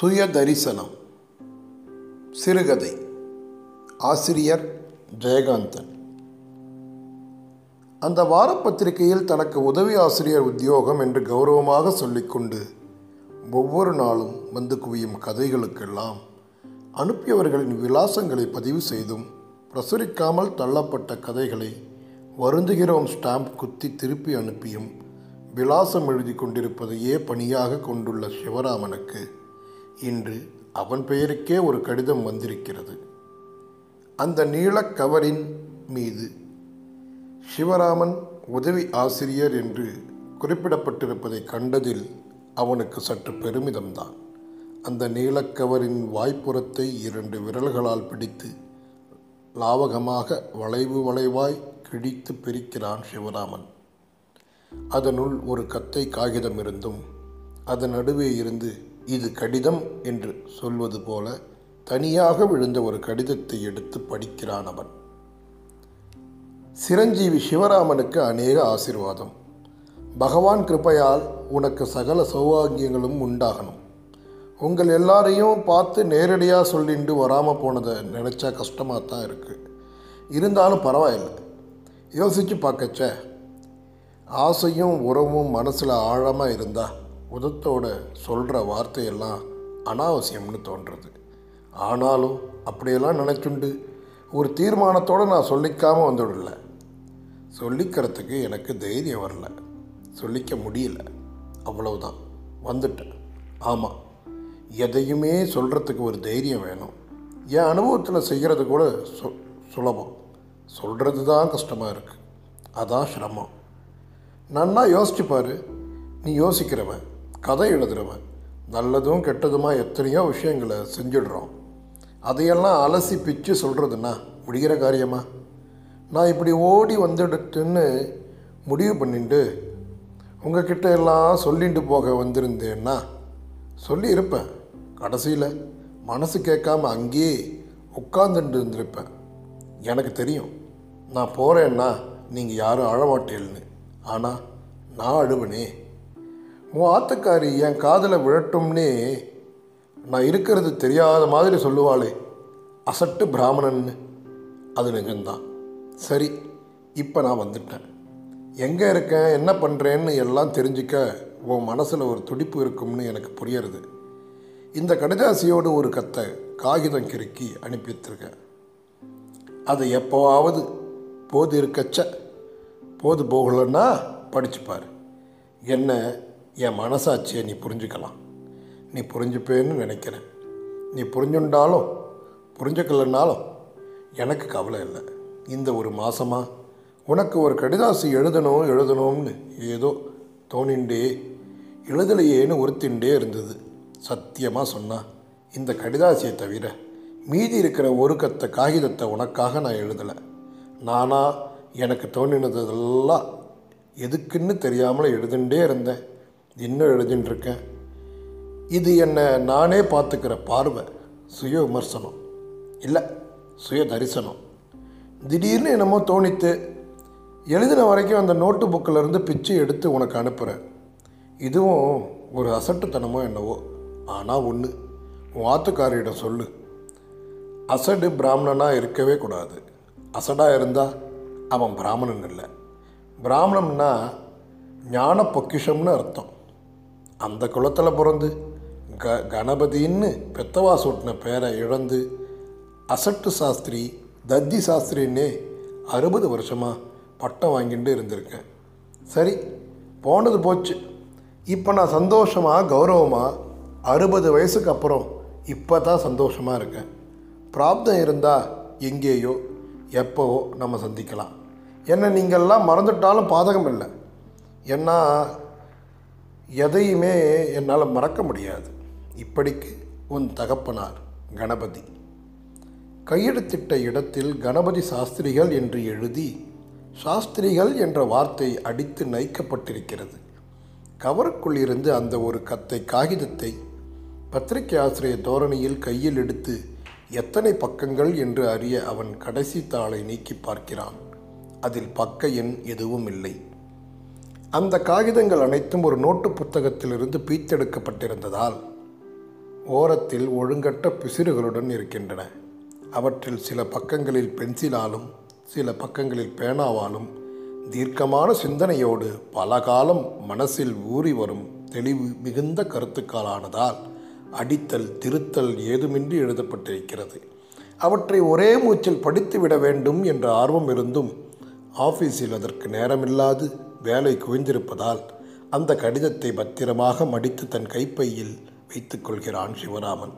சுயதரிசனம். சிறுகதை. ஆசிரியர் ஜெயகாந்தன். அந்த வாரப்பத்திரிகையில் தனக்கு உதவி ஆசிரியர் உத்தியோகம் என்று கௌரவமாக சொல்லிக்கொண்டு ஒவ்வொரு நாளும் வந்து குவியும் கதைகளுக்கெல்லாம் அனுப்பியவர்களின் விலாசங்களை பதிவு செய்தும் பிரசுரிக்காமல் தள்ளப்பட்ட கதைகளை வருந்துகிறோம் ஸ்டாம்ப் குத்தி திருப்பி அனுப்பியும் விலாசம் எழுதி கொண்டிருப்பதையே பணியாக கொண்டுள்ள சிவராமனுக்கு இன்று அவன் பெயருக்கே ஒரு கடிதம் வந்திருக்கிறது. அந்த நீலக் கவரின் மீது சிவராமன் உதவி ஆசிரியர் என்று குறிப்பிடப்பட்டிருப்பதை கண்டதில் அவனுக்கு சற்று பெருமிதம்தான். அந்த நீலக்கவரின் வாய்ப்புறத்தை இரண்டு விரல்களால் பிடித்து லாவகமாக வளைவு வளைவாய் கிழித்து பிரிக்கிறான் சிவராமன். அதனுள் ஒரு கத்தை காகிதம் இருந்தும் அதன் நடுவே இருந்து இது கடிதம் என்று சொல்வது போல தனியாக விழுந்த ஒரு கடிதத்தை எடுத்து படிக்கிறான் அவன். சிரஞ்சீவி சிவராமனுக்கு அநேக ஆசிர்வாதம். பகவான் கிருபையால் உனக்கு சகல சௌபாகியங்களும் உண்டாகணும். உங்கள் எல்லாரையும் பார்த்து நேரடியாக சொல்லிட்டு வராமல் போனதை நினச்சா கஷ்டமாக தான் இருக்குது இருந்தாலும் பரவாயில்லை. யோசித்து பார்க்கச்ச. ஆசையும் உறவும் மனசில் ஆழமாக இருந்தால் உதத்தோட சொல்கிற வார்த்தையெல்லாம் அனாவசியம்னு தோன்றுறது. ஆனாலும் அப்படியெல்லாம் நினச்சுண்டு ஒரு தீர்மானத்தோடு நான் சொல்லிக்காமல் வந்துடல. சொல்லிக்கிறதுக்கு எனக்கு தைரியம் வரல. சொல்லிக்க முடியல. அவ்வளவுதான். வந்துட்டேன். ஆமாம் எதையுமே சொல்கிறதுக்கு ஒரு தைரியம் வேணும். என் அனுபவத்தில் செய்கிறது கூட சு சுலபம். சொல்கிறது தான் கஷ்டமாக இருக்குது அதான் சிரமம். நன்னா யோசிச்சு நீ யோசிக்கிறவன். கதை எழுதுகிறவன் நல்லதும் கெட்டதுமா எத்தனையோ விஷயங்களை செஞ்சிடுறோம் அதையெல்லாம் அலசி பிச்சு சொல்கிறதுன்னா முடிகிற காரியமா? நான் இப்படி ஓடி வந்துடுட்டுன்னு முடிவு பண்ணிட்டு உங்ககிட்ட எல்லாம் சொல்லிட்டு போக வந்திருந்தேன்னா சொல்லியிருப்பேன். கடைசியில் மனசு கேட்காம அங்கேயே உட்காந்துட்டு இருந்திருப்பேன். எனக்கு தெரியும் நான் போகிறேன்னா நீங்கள் யாரும் அழமாட்டேன்னு ஆனால் நான் அழுவனே. உன் ஆத்துக்காரி என் காதில் விழட்டும்னே நான் இருக்கிறது தெரியாத மாதிரி சொல்லுவாளே. அசட்டு பிராமணன்னு. அது நிஜம்தான். சரி இப்போ நான் வந்துட்டேன். எங்கே இருக்கேன் என்ன பண்ணுறேன்னு எல்லாம் தெரிஞ்சிக்க உன் மனசில் ஒரு துடிப்பு இருக்கும்னு எனக்கு புரியறது. இந்த கடிதாசியோடு ஒரு கத்தை காகிதம் கிறுக்கி அனுப்பி வச்சிருக்கேன் அதை எப்போவாவது போது இருக்கச்ச போது போகலன்னா படிச்சுப்பார். என்ன என் மனசாட்சியை நீ புரிஞ்சுக்கலாம். நீ புரிஞ்சுப்பேன்னு நினைக்கிறேன். நீ புரிஞ்சுண்டாலும் புரிஞ்சுக்கலைன்னாலும் எனக்கு கவலை இல்லை. இந்த ஒரு மாதமாக உனக்கு ஒரு கடிதாசி எழுதணும் எழுதணும்னு ஏதோ தோணிண்டே எழுதலையேன்னு ஒருத்தின்டே இருந்தது. சத்தியமாக சொன்னால் இந்த கடிதாசியை தவிர மீதி இருக்கிற ஒரு கத்த காகிதத்தை உனக்காக நான் எழுதலை. நானாக எனக்கு தோணினதெல்லாம் எதுக்குன்னு தெரியாமல் எழுதுண்டே இருந்தேன். இன்னும் எழுதின்னு இருக்கேன் இது என்னை நானே பார்த்துக்கிற பார்வை சுய விமர்சனம். இல்லை சுய தரிசனம். திடீர்னு என்னமோ தோணித்து எழுதின வரைக்கும் அந்த நோட்டு புக்கில் இருந்து பிச்சு எடுத்து உனக்கு அனுப்புகிறேன் இதுவும் ஒரு அசட்டுத்தனமோ என்னவோ? ஆனால் ஒன்று உன் ஆத்துக்காரியிடம் சொல்லு. அசடு பிராமணனாக இருக்கவே கூடாது. அசடாக இருந்தால் அவன் பிராமணன் இல்லை. பிராமணம்னா ஞான பொக்கிஷம்னு அர்த்தம். அந்த குளத்தில் பிறந்து க கணபதின்னு பெத்தவா சூட்டின பேரை இழந்து அசட்டு சாஸ்திரி தத்தி சாஸ்திரின்னே அறுபது வருஷமாக பட்டம் வாங்கிட்டு இருந்திருக்கேன். சரி போனது போச்சு. இப்போ நான் சந்தோஷமாக கௌரவமாக அறுபது வயசுக்கு அப்புறம் இப்போ தான் சந்தோஷமாக இருக்கேன். பிராப்தம் இருந்தால் எங்கேயோ எப்போவோ நம்ம சந்திக்கலாம். என்ன நீங்கள்லாம் மறந்துட்டாலும் பாதகம் இல்லை. ஏன்னா எதையுமே என்னால் மறக்க முடியாது. இப்படிக்கு உன் தகப்பனார் கணபதி. கையெழுத்திட்ட இடத்தில் கணபதி சாஸ்திரிகள் என்று எழுதி சாஸ்திரிகள் என்ற வார்த்தை அடித்து நைக்கப்பட்டிருக்கிறது. கவருக்குள் இருந்து அந்த ஒரு கத்தை காகிதத்தை பத்திரிகை ஆசிரியர் தோரணியில் கையில் எடுத்து எத்தனை பக்கங்கள் என்று அறிய அவன் கடைசி தாளை நீக்கி பார்க்கிறான். அதில் பக்க எண் எதுவும் இல்லை. அந்த காகிதங்கள் அனைத்தும் ஒரு நோட்டு புத்தகத்திலிருந்து பீத்தெடுக்கப்பட்டிருந்ததால் ஓரத்தில் ஒழுங்கற்ற பிசிறுகளுடன் இருக்கின்றன. அவற்றில் சில பக்கங்களில் பென்சிலாலும் சில பக்கங்களில் பேனாவாலும் தீர்க்கமான சிந்தனையோடு பல காலம் மனசில் ஊறி வரும் தெளிவு மிகுந்த கருத்துக்களானதால் அடித்தல் திருத்தல் ஏதுமின்றி எழுதப்பட்டிருக்கிறது. அவற்றை ஒரே மூச்சில் படித்துவிட வேண்டும் என்ற ஆர்வம் இருந்தும் ஆஃபீஸில் அதற்கு நேரமில்லாது வேலை குவிந்திருப்பதால் அந்த கடிதத்தை பத்திரமாக மடித்து தன் கைப்பையில் வைத்துக் கொள்கிறான் சிவராமன்.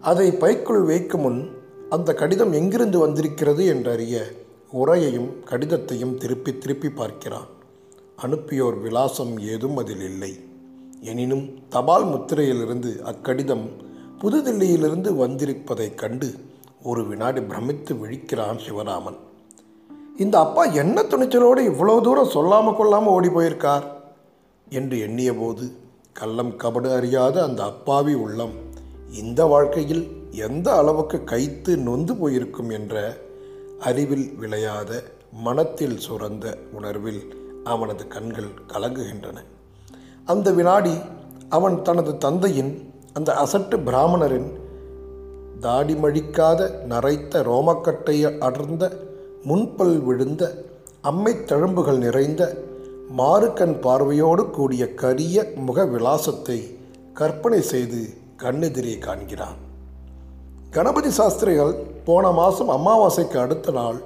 அதை பைக்குள் வைக்கும் முன் அந்த கடிதம் எங்கிருந்து வந்திருக்கிறது என்றறிய உரையையும் கடிதத்தையும் திருப்பி திருப்பி பார்க்கிறான். அனுப்பியோர் விலாசம் ஏதும் அதில் இல்லை. எனினும் தபால் முத்திரையிலிருந்து அக்கடிதம் புதுதில்லியிலிருந்து வந்திருப்பதைக் கண்டு ஒரு வினாடி பிரமித்து விழிக்கிறான் சிவராமன். இந்த அப்பா என்ன துணிச்சலோடு இவ்வளவு தூரம் சொல்லாமல் கொள்ளாமல் ஓடி போயிருக்கார்? என்று எண்ணிய போது கள்ளம் கபடு அறியாத அந்த அப்பாவி உள்ளம் இந்த வாழ்க்கையில் எந்த அளவுக்கு கைத்து நொந்து போயிருக்கும் என்ற அறிவில் விளையாத மனத்தில் சுரந்த உணர்வில் அவனது கண்கள் கலங்குகின்றன. அந்த வினாடி அவன் தனது தந்தையின் அந்த அசட்டு பிராமணரின் தாடிமழிக்காத நரைத்த ரோமக்கட்டையை அடர்ந்த முன்பல் விழுந்த அம்மைத் தழும்புகள் நிறைந்த மாறுக்கண் பார்வையோடு கூடிய கரிய முக விலாசத்தை கற்பனை செய்து கண்ணெதிரே காண்கிறான். கணபதி சாஸ்திரிகள் போன மாதம் அமாவாசைக்கு அடுத்த நாள்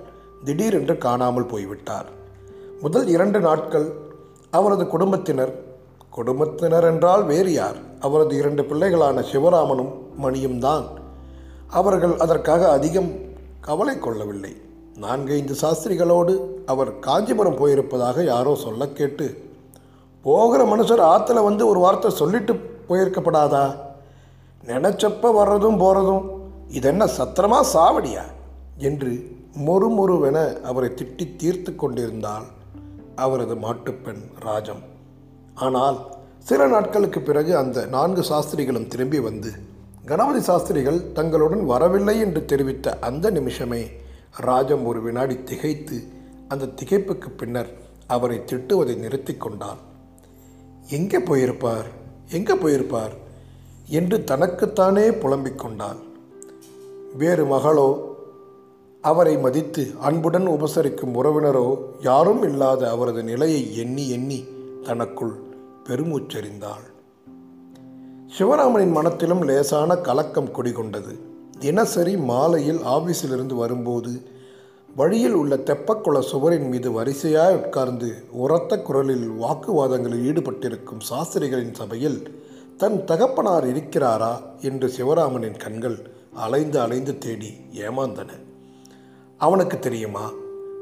திடீரென்று காணாமல் போய்விட்டார். முதல் இரண்டு நாட்கள் அவரது குடும்பத்தினர் குடும்பத்தினர் என்றால் வேறு யார்? அவரது இரண்டு பிள்ளைகளான சிவராமனும் மணியும் தான். அவர்கள் அதற்காக அதிகம் கவலை கொள்ளவில்லை. நான்கைந்து சாஸ்திரிகளோடு அவர் காஞ்சிபுரம் போயிருப்பதாக யாரோ சொல்ல கேட்டு போகிற மனுஷர் ஆற்றுல வந்து ஒரு வார்த்தை சொல்லிட்டு போயிருக்கப்படாதா? நினச்சப்ப வர்றதும் போகிறதும் இதென்ன சத்திரமா சாவடியா? என்று மொறுமொறுவென அவரை திட்டி தீர்த்து கொண்டிருந்தாள் அவரது மாட்டுப்பெண் ராஜம். ஆனால் சில நாட்களுக்கு பிறகு அந்த நான்கு சாஸ்திரிகளும் திரும்பி வந்து கணபதி சாஸ்திரிகள் தங்களுடன் வரவில்லை என்று தெரிவித்த அந்த நிமிஷமே ராஜம் ஒரு வினாடி திகைத்து அந்த திகைப்புக்கு பின்னர் அவரை திட்டுவதை நிறுத்தி கொண்டான். எங்கே போயிருப்பார்? எங்கே போயிருப்பார்? என்று தனக்குத்தானே புலம்பிக் கொண்டாள் வேறு மகளோ அவரை மதித்து அன்புடன் உபசரிக்கும் உறவினரோ யாரும் இல்லாத அவரது நிலையை எண்ணி எண்ணி தனக்குள் பெருமூச்செறிந்தாள். சிவராமனின் மனத்திலும் லேசான கலக்கம் குடிகொண்டது. தினசரி மாலையில் ஆபீஸிலிருந்து வரும்போது வழியில் உள்ள தெப்பக்குள சுவரின் மீது வரிசையாய் உட்கார்ந்து உரத்த குரலில் வாக்குவாதங்களில் ஈடுபட்டிருக்கும் சாஸ்திரிகளின் சபையில் தன் தகப்பனார் இருக்கிறாரா? என்று சிவராமனின் கண்கள் அலைந்து அலைந்து தேடி ஏமாந்தன. அவனுக்கு தெரியுமா?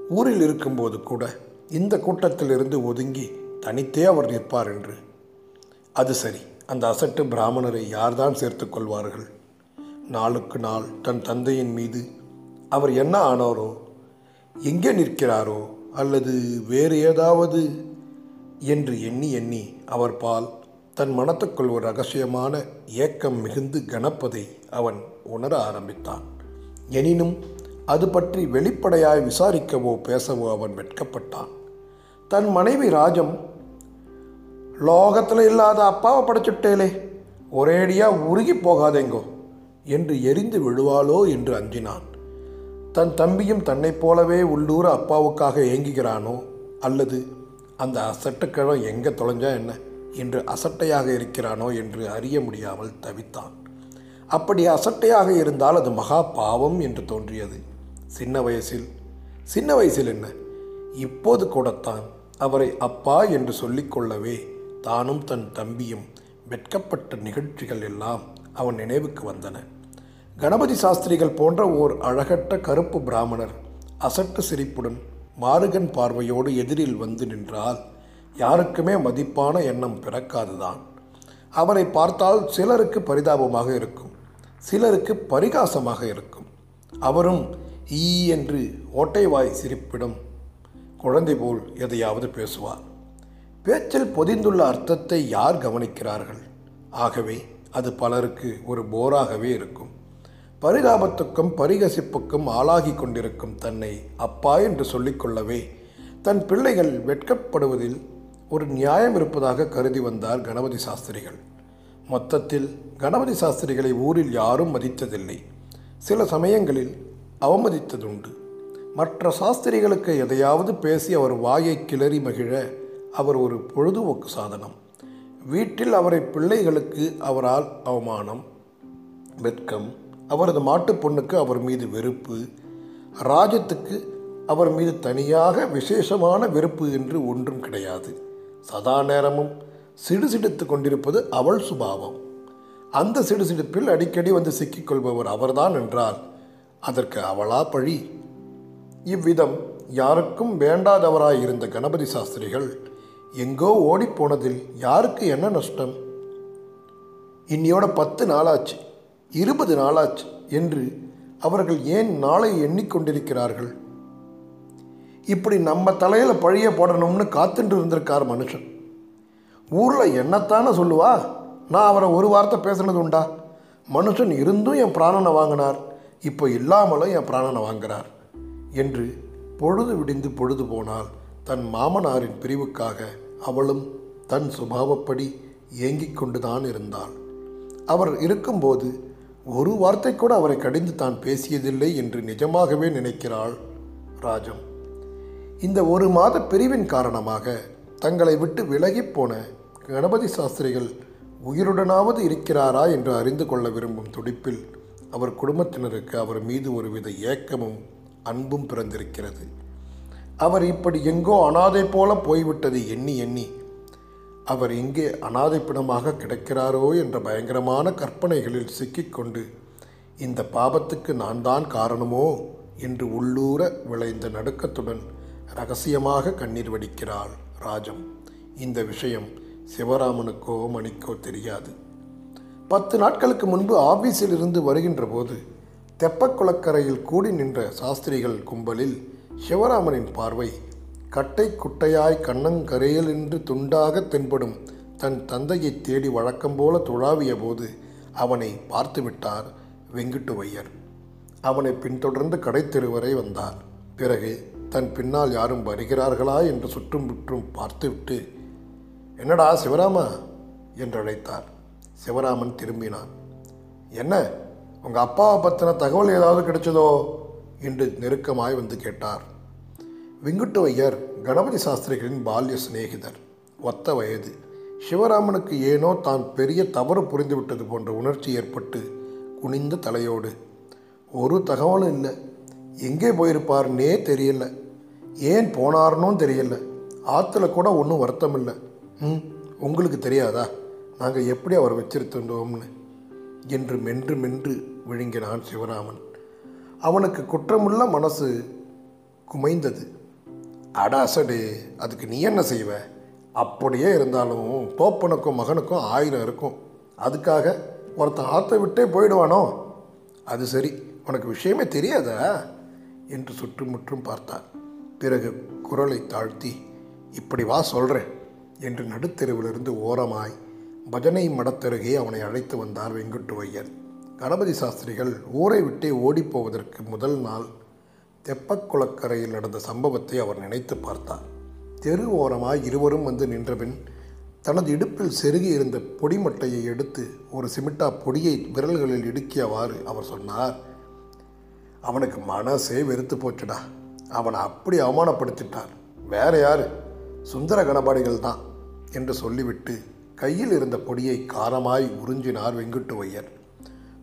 ஊரில் இருக்கும்போது கூட இந்த கூட்டத்திலிருந்து ஒதுங்கி தனித்தே அவர் நிற்பார் என்று. அது சரி. அந்த அசட்டு பிராமணரை யார்தான் சேர்த்துக்கொள்வார்கள் நாளுக்கு நாள் தன் தந்தையின் மீது அவர் என்ன ஆனாரோ எங்கே நிற்கிறாரோ அல்லது வேறு ஏதாவது என்று எண்ணி எண்ணி அவர் பால் தன் மனத்துக்குள் ஒரு ரகசியமான ஏக்கம் மிகுந்து கனப்பதை அவன் உணர ஆரம்பித்தான். எனினும் அது பற்றி வெளிப்படையாய் விசாரிக்கவோ பேசவோ அவன் வெட்கப்பட்டான். தன் மனைவி ராஜம் லோகத்தில் இல்லாத அப்பாவை படைச்சுட்டேலே ஒரேடியாக உருகி போகாதேங்கோ. என்று எரிந்து விழுவாளோ என்று அஞ்சினான். தன் தம்பியும் தன்னைப் போலவே உள்ளூர அப்பாவுக்காக ஏங்குகிறானோ அல்லது அந்த அசட்டுக்கிழம் எங்கே தொலைஞ்சா என்ன என்று அசட்டையாக இருக்கிறானோ என்று அறிய முடியாமல் தவித்தான். அப்படி அசட்டையாக இருந்தால் அது மகா பாவம் என்று தோன்றியது. சின்ன வயசில் சின்ன வயசில் என்ன? இப்போது கூடத்தான் அவரை அப்பா என்று சொல்லிக்கொள்ளவே தானும் தன் தம்பியும் வெட்கப்பட்ட நிகழ்ச்சிகள் எல்லாம் அவன் நினைவுக்கு வந்தன. கணபதி சாஸ்திரிகள் போன்ற ஓர் அழகற்ற கருப்பு பிராமணர் அசட்டு சிரிப்புடன் மாறுகன் பார்வையோடு எதிரில் வந்து நின்றால் யாருக்குமே மதிப்பான எண்ணம் பிறக்காதுதான். அவரை பார்த்தால் சிலருக்கு பரிதாபமாக இருக்கும் சிலருக்கு பரிகாசமாக இருக்கும். அவரும் ஈ என்று ஓட்டைவாய் சிரிப்பிடம் குழந்தை போல் எதையாவது பேசுவார். பேச்சில் பொதிந்துள்ள அர்த்தத்தை யார் கவனிக்கிறார்கள்? ஆகவே அது பலருக்கு ஒரு போராகவே இருக்கும். பரிதாபத்துக்கும் பரிகசிப்புக்கும் ஆளாகி கொண்டிருக்கும் தன்னை அப்பா என்று சொல்லிக்கொள்ளவே தன் பிள்ளைகள் வெட்கப்படுவதில் ஒரு நியாயம் இருப்பதாக கருதி வந்தார் கணபதி சாஸ்திரிகள். மொத்தத்தில் கணபதி சாஸ்திரிகளை ஊரில் யாரும் மதித்ததில்லை. சில சமயங்களில் அவமதித்ததுண்டு. மற்ற சாஸ்திரிகளுக்கு எதையாவது பேசி அவர் வாயை கிளறி மகிழ அவர் ஒரு பொழுதுபோக்கு சாதனம். வீட்டில் அவரை பிள்ளைகளுக்கு அவரால் அவமானம் வெட்கம் அவரது மாட்டுப் பொண்ணுக்கு அவர் மீது வெறுப்பு ராஜத்துக்கு அவர் மீது தனியாக விசேஷமான வெறுப்பு என்று ஒன்றும் கிடையாது. சதா நேரமும் சிடுசிடுத்து கொண்டிருப்பது அவள் சுபாவம். அந்த சிடுசிடுப்பில் அடிக்கடி வந்து சிக்கிக்கொள்பவர் அவர்தான் என்றால் அதற்கு அவளா பழி? இவ்விதம் யாருக்கும் வேண்டாதவராயிருந்த கணபதி சாஸ்திரிகள் எங்கோ ஓடிப்போனதில் யாருக்கு என்ன நஷ்டம்? இன்னியோட பத்து நாளாச்சு. இருபது நாளாச்சு என்று அவர்கள் ஏன் நாளை எண்ணிக்கொண்டிருக்கிறார்கள்? இப்படி நம்ம தலையில் பழிய போடணும்னு காத்துட்டு இருந்திருக்கார் மனுஷன். ஊரில் என்னத்தானே சொல்லுவா? நான் அவரை ஒரு வார்த்தை பேசுனது உண்டா? மனுஷன் இருந்தும் என் பிராணனை வாங்கினார். இப்போ இல்லாமலும் என் பிராணனை வாங்குறார் என்று பொழுது விடிந்து பொழுது போனால் தன் மாமனாரின் பிரிவுக்காக அவளும் தன் சுபாவப்படி ஏங்கிக் கொண்டுதான் இருந்தாள். அவர் இருக்கும்போது ஒரு வார்த்தை கூட அவரை கடிந்து தான் பேசியதில்லை என்று நிஜமாகவே நினைக்கிறாள் ராஜம். இந்த ஒரு மாத பிரிவின் காரணமாக தங்களை விட்டு விலகிப் போன கணபதி சாஸ்திரிகள் உயிருடனாவது இருக்கிறாரா என்று அறிந்து கொள்ள விரும்பும் துடிப்பில் அவர் குடும்பத்தினருக்கு அவர் மீது ஒருவித ஏக்கமும் அன்பும் பிறந்திருக்கிறது. அவர் இப்படி எங்கோ அனாதை போல போய்விட்டதை எண்ணி எண்ணி அவர் எங்கே அனாதைப்பிடமாக கிடைக்கிறாரோ கிடக்கிறாரோ என்ற பயங்கரமான கற்பனைகளில் சிக்கிக்கொண்டு இந்த பாபத்துக்கு நான் தான் காரணமோ என்று உள்ளூர விளைந்த நடுக்கத்துடன் ரகசியமாக கண்ணீர் வடிக்கிறாள் ராஜம். இந்த விஷயம் சிவராமனுக்கோ மணிக்கோ தெரியாது. பத்து நாட்களுக்கு முன்பு ஆபீஸில் இருந்து வருகின்ற போது தெப்பக்குளக்கரையில் கூடி நின்ற சாஸ்திரிகள் கும்பலில் சிவராமனின் பார்வை கட்டை குட்டையாய் கண்ணங்கரையில் என்று துண்டாக தென்படும் தன் தந்தையை தேடி வழக்கம் போல துழாவிய போது அவனை பார்த்துவிட்டார் வெங்குட்டுவையர். அவனை பின்தொடர்ந்து கடை வரை வந்தார் பிறகு தன் பின்னால் யாரும் வருகிறார்களா என்று சுற்றும் முற்றும் பார்த்துவிட்டு என்னடா சிவராமா? என்று அழைத்தார். சிவராமன் திரும்பினான். என்ன உங்கள் அப்பாவை பற்றின தகவல் ஏதாவது கிடைச்சதோ? என்று நெருக்கமாய் வந்து கேட்டார். வெங்குட்டுவையர் கணபதி சாஸ்திரிகளின் பால்ய சிநேகிதர். ஒத்த வயது. சிவராமனுக்கு ஏனோ தான் பெரிய தவறு புரிந்துவிட்டது போன்ற உணர்ச்சி ஏற்பட்டு குனிந்த தலையோடு. ஒரு தகவலும் இல்லை. எங்கே போயிருப்பார்னே தெரியல. ஏன் போனார்னும் தெரியல. ஆற்றுல கூட ஒன்றும் வருத்தம் இல்லை ம் உங்களுக்கு தெரியாதா? நாங்கள் எப்படி அவரை வச்சிருந்தோம்னு? என்று மென்று மென்று விழுங்கினான் சிவராமன். அவனுக்கு குற்றமுள்ள மனசு குமைந்தது. அடாசடு அதுக்கு நீ என்ன செய்வ? அப்படியே இருந்தாலும் தோப்பனுக்கும் மகனுக்கும் ஆயிரம் இருக்கும். அதுக்காக ஒருத்தன் ஆற்றை விட்டே போயிடுவானோ? அது சரி உனக்கு விஷயமே தெரியாதா? என்று சுற்றுமுற்றும் பார்த்தார். பிறகு குரலை தாழ்த்தி இப்படி வா சொல்கிறேன் என்று நடுத்தெருவிலிருந்து ஓரமாய் பஜனை மடத்தருகே அவனை அழைத்து வந்தார் வெங்குட்டுவையர் கணபதி சாஸ்திரிகள் ஊரை விட்டே ஓடிப்போவதற்கு முதல் நாள் தெப்பக்குளக்கரையில் நடந்த சம்பவத்தை அவர் நினைத்து பார்த்தார். தெரு ஓரமாய் இருவரும் வந்து நின்றபின் தனது இடுப்பில் செருகி இருந்த பொடிமட்டையை எடுத்து ஒரு சிமிட்டா பொடியை விரல்களில் இடுக்கியவாறு அவர் சொன்னார் அவனுக்கு மனசே வெறுத்து போச்சுடா. அவனை அப்படி அவமானப்படுத்திட்டார். வேற யார்? சுந்தர கணபாடிகள் தான் என்று சொல்லிவிட்டு கையில் இருந்த பொடியை காரமாய் உறிஞ்சினார் வெங்குட்டுவையர்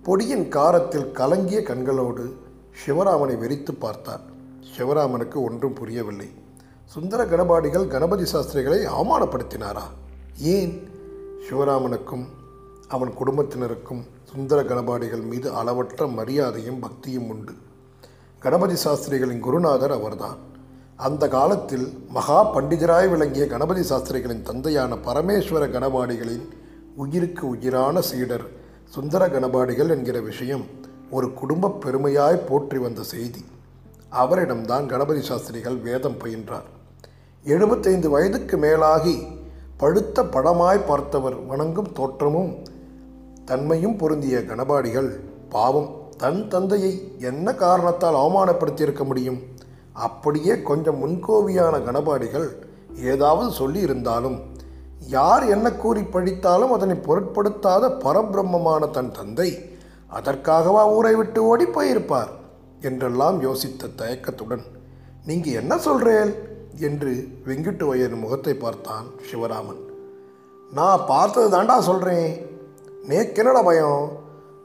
பொடியின் காரத்தில் கலங்கிய கண்களோடு சிவராமனை வெறித்து பார்த்தார் சிவராமனுக்கு ஒன்றும் புரியவில்லை. சுந்தர கணபாடிகள் கணபதி சாஸ்திரிகளை அவமானப்படுத்தினாரா? ஏன்? சிவராமனுக்கும் அவன் குடும்பத்தினருக்கும் சுந்தர கணபாடிகள் மீது அளவற்ற மரியாதையும் பக்தியும் உண்டு. கணபதி சாஸ்திரிகளின் குருநாதர் அவர்தான். அந்த காலத்தில் மகா பண்டிதராய் விளங்கிய கணபதி சாஸ்திரிகளின் தந்தையான பரமேஸ்வர கணபாடிகளின் உயிருக்கு உயிரான சீடர் சுந்தர கணபாடிகள் என்கிற விஷயம் ஒரு குடும்ப பெருமையாய் போற்றி வந்த செய்தி. அவரிடம்தான் கணபதி சாஸ்திரிகள் வேதம் பயின்றார். எழுபத்தைந்து வயதுக்கு மேலாகி பழுத்த படமாய் பார்த்தவர் வணங்கும் தோற்றமும் தன்மையும் பொருந்திய கணபாடிகள் பாவம் தன் தந்தையை என்ன காரணத்தால் அவமானப்படுத்தியிருக்க முடியும்? அப்படியே கொஞ்சம் முன்கோவியான கணபாடிகள் ஏதாவது சொல்லியிருந்தாலும் யார் என்ன கூறி பழித்தாலும் அதனை பொருட்படுத்தாத பரபிரம்மமான தன் தந்தை அதற்காகவா ஊரை விட்டு ஓடி போயிருப்பார்? என்றெல்லாம் யோசித்த தயக்கத்துடன் நீங்க என்ன சொல்றேன் என்று வெங்குட்டுவையர் முகத்தை பார்த்தான் சிவராமன். நான் பார்த்தது தாண்டா சொல்கிறேன் நேக்கென்னட பயம்?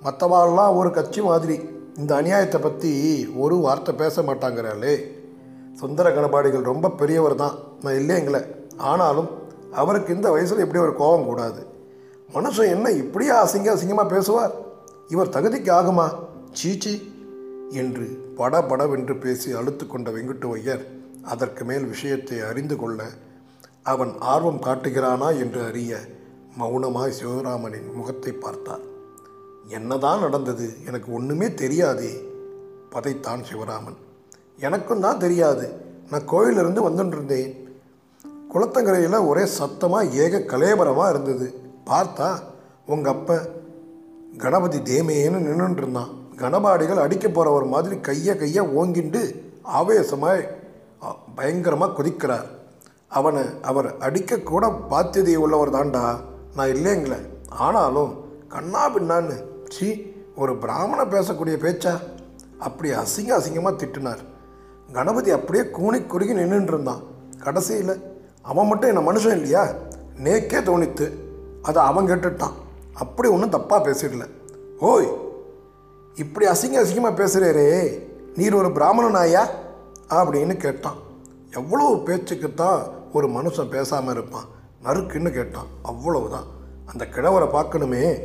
மற்றவாள்லாம் ஒரு கட்சி மாதிரி. இந்த அநியாயத்தை பற்றி ஒரு வார்த்தை பேச மாட்டாங்கிறாளே. சுந்தர கணபாடிகள் ரொம்ப பெரியவர் தான். நான் இல்லைங்களே ஆனாலும் அவருக்கு இந்த வயசில் எப்படி ஒரு கோபம் கூடாது. மனுஷன் என்ன இப்படியே அசிங்க அசிங்கமாக பேசுவார்? இவர் தகுதிக்கு ஆகுமா சீச்சி! என்று படபடவென்று பேசி அழுத்து கொண்ட வெங்குட்டுவையர் அதற்கு மேல் விஷயத்தை அறிந்து கொள்ள அவன் ஆர்வம் காட்டுகிறானா? என்று அறிய மௌனமாய் சிவராமனின் முகத்தை பார்த்தார். என்னதான் நடந்தது? எனக்கு ஒன்றுமே தெரியாதே! பதைத்தான் சிவராமன். எனக்கும் தான் தெரியாது. நான் கோயிலிருந்து வந்துட்டு இருந்தேன் குளத்தங்கரையில் ஒரே சத்தமாக ஏக கலேபரமாக இருந்தது. பார்த்தா உங்கள் அப்ப கணபதி தேமேன்னு நின்றுட்டு இருந்தான். கணபாடிகள் அடிக்க போகிறவர் மாதிரி கையை கையை ஓங்கிண்டு ஆவேசமாய் பயங்கரமாக குதிக்கிறார். அவனை அவர் அடிக்கக்கூட பாத்தியதை உள்ளவர் தாண்டா நான் இல்லைங்களே. ஆனாலும் கண்ணா பின்னான்னு சி ஒரு பிராமண பேசக்கூடிய பேச்சா? அப்படி அசிங்க அசிங்கமாக திட்டினார். கணபதி அப்படியே கூனி குறுகி நின்றுட்டு இருந்தான். கடைசியில் அவன் மட்டும் என்ன மனுஷன் இல்லையா? நேக்கே தோணித்து அதை அவன் கேட்டுட்டான். அப்படி ஒன்றும் தப்பாக பேசிடல. ஓய் இப்படி அசிங்க அசிங்கமாக பேசுகிறேரே நீர் ஒரு பிராமணன் ஆயா? அப்படின்னு கேட்டான். எவ்வளோ பேச்சுக்குத்தான் ஒரு மனுஷன் பேசாமல் இருப்பான். நறுக்குன்னு கேட்டான். அவ்வளவுதான். அந்த கிழவரை பார்க்கணுமே.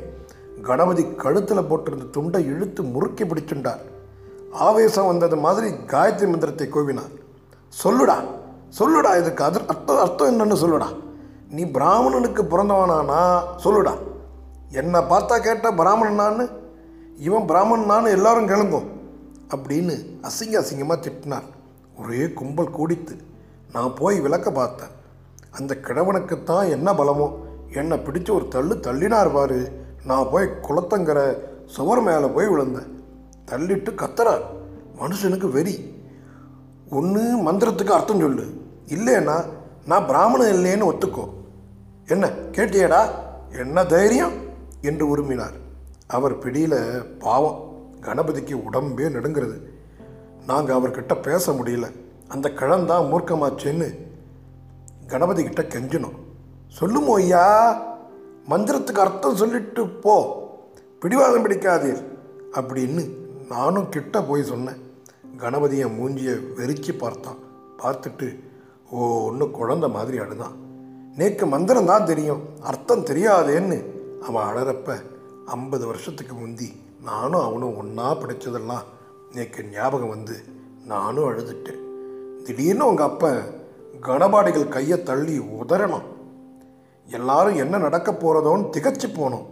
கணபதி கழுத்தில் போட்டிருந்த துண்டை இழுத்து முறுக்கி பிடிச்சுண்டார் ஆவேசம் வந்தது மாதிரி காயத்ரி மந்திரத்தை கோவினார். சொல்லுடா சொல்லுடா இதுக்கு அது அர்த்தம் அர்த்தம் என்னன்னு சொல்லுடா. நீ பிராமணனுக்கு பிறந்தவனானா? சொல்லுடா. என்னை பார்த்தா கேட்டால் பிராமணன் நான்? இவன் பிராமணனான்னு எல்லாரும் கிளம்போ அப்படின்னு அசிங்க அசிங்கமாக திட்டினார். ஒரே கும்பல் கூடித்து நான் போய் விளக்க பார்த்தேன். அந்த கிழவனுக்குத்தான் என்ன பலமோ? என்னை பிடிச்சு ஒரு தள்ளு தள்ளினார் பாரு. நான் போய் குளத்தங்கிற சுவர் மேலே போய் விழுந்தேன். தள்ளிட்டு கத்துறார். மனுஷனுக்கு வெறி. ஒன்று மந்திரத்துக்கு அர்த்தம் சொல்லு. இல்லைன்னா நான் பிராமணன் இல்லைன்னு ஒத்துக்கோ. என்ன கேட்டியடா? என்ன தைரியம்? என்று உருமினார். அவர் பிடியில் பாவம் கணபதிக்கு உடம்பே நடுங்கிறது. நாங்கள் அவர்கிட்ட பேச முடியல. அந்த கிழந்தான் மூர்க்கமாச்சேன்னு கணபதி கிட்ட கெஞ்சினோம். சொல்லுமோ ஐயா? மந்திரத்துக்கு அர்த்தம் சொல்லிட்டு போ. பிடிவாதம் பிடிக்காதீர். அப்படின்னு நானும் கிட்ட போய் சொன்னேன். கணபதி என் மூஞ்சியை வெறிச்சு பார்த்தான். பார்த்துட்டு ஓ ஒன்று குழந்த மாதிரி அடுதான் நேக்கு மந்திரம் தான் தெரியும். அர்த்தம் தெரியாதேன்னு அவன் அழறப்ப ஐம்பது வருஷத்துக்கு முந்தி நானும் அவனும் ஒன்றா படித்ததெல்லாம் எனக்கு ஞாபகம் வந்து நானும் அழுதுட்டேன். திடீர்னு உங்கள் அப்பா கனபாடிகள் கையை தள்ளி உதறணும். எல்லாரும் என்ன நடக்க போகிறதோன்னு திகச்சு போனோம்.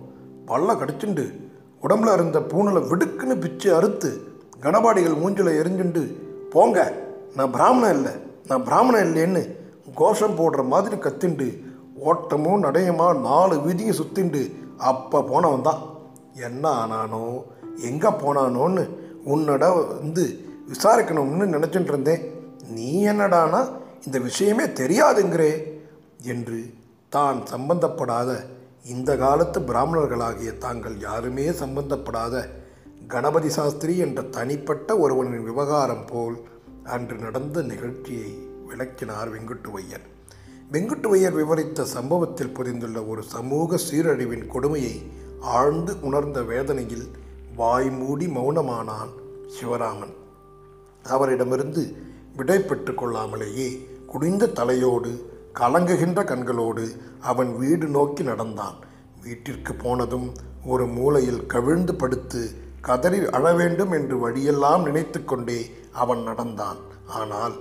பல்ல கடிச்சுண்டு உடம்புல இருந்த பூனலை விடுக்குன்னு பிச்சு அறுத்து கணபாடிகள் மூஞ்சில் எரிஞ்சுண்டு போங்க நான் பிராமணன் இல்லை நான் பிராமணன் இல்லைன்னு கோஷம் போடுற மாதிரி கத்திண்டு ஓட்டமும் நடையமாக நாலு வீதியும் சுத்திண்டு அப்போ போனவன் தான் என்ன ஆனானோ? எங்கே போனானோன்னு உன்னோட வந்து விசாரிக்கணும்னு நினச்சிட்டு இருந்தேன். நீ என்னடானா? இந்த விஷயமே தெரியாதுங்கிறே என்று தான் சம்பந்தப்படாத இந்த காலத்து பிராமணர்களாகிய தாங்கள் யாருமே சம்பந்தப்படாத கணபதி சாஸ்திரி என்ற தனிப்பட்ட ஒருவனின் விவகாரம் போல் அன்று நடந்த நிகழ்ச்சியை விளக்கினார் வெங்கட்டுவையன். வெங்குட்டுவையர் விவரித்த சம்பவத்தில் புரிந்துள்ள ஒரு சமூக சீரழிவின் கொடுமையை ஆழ்ந்து உணர்ந்த வேதனையில் வாய் மூடி மௌனமானான் சிவராமன். அவரிடமிருந்து விடை பெற்று கொள்ளாமலேயே குடிந்த தலையோடு கலங்குகின்ற கண்களோடு அவன் வீடு நோக்கி நடந்தான். வீட்டிற்கு போனதும் ஒரு மூலையில் கவிழ்ந்து படுத்து கதறி அழ வேண்டும் என்று வழியெல்லாம் நினைத்து கொண்டே அவன் நடந்தான். ஆனால்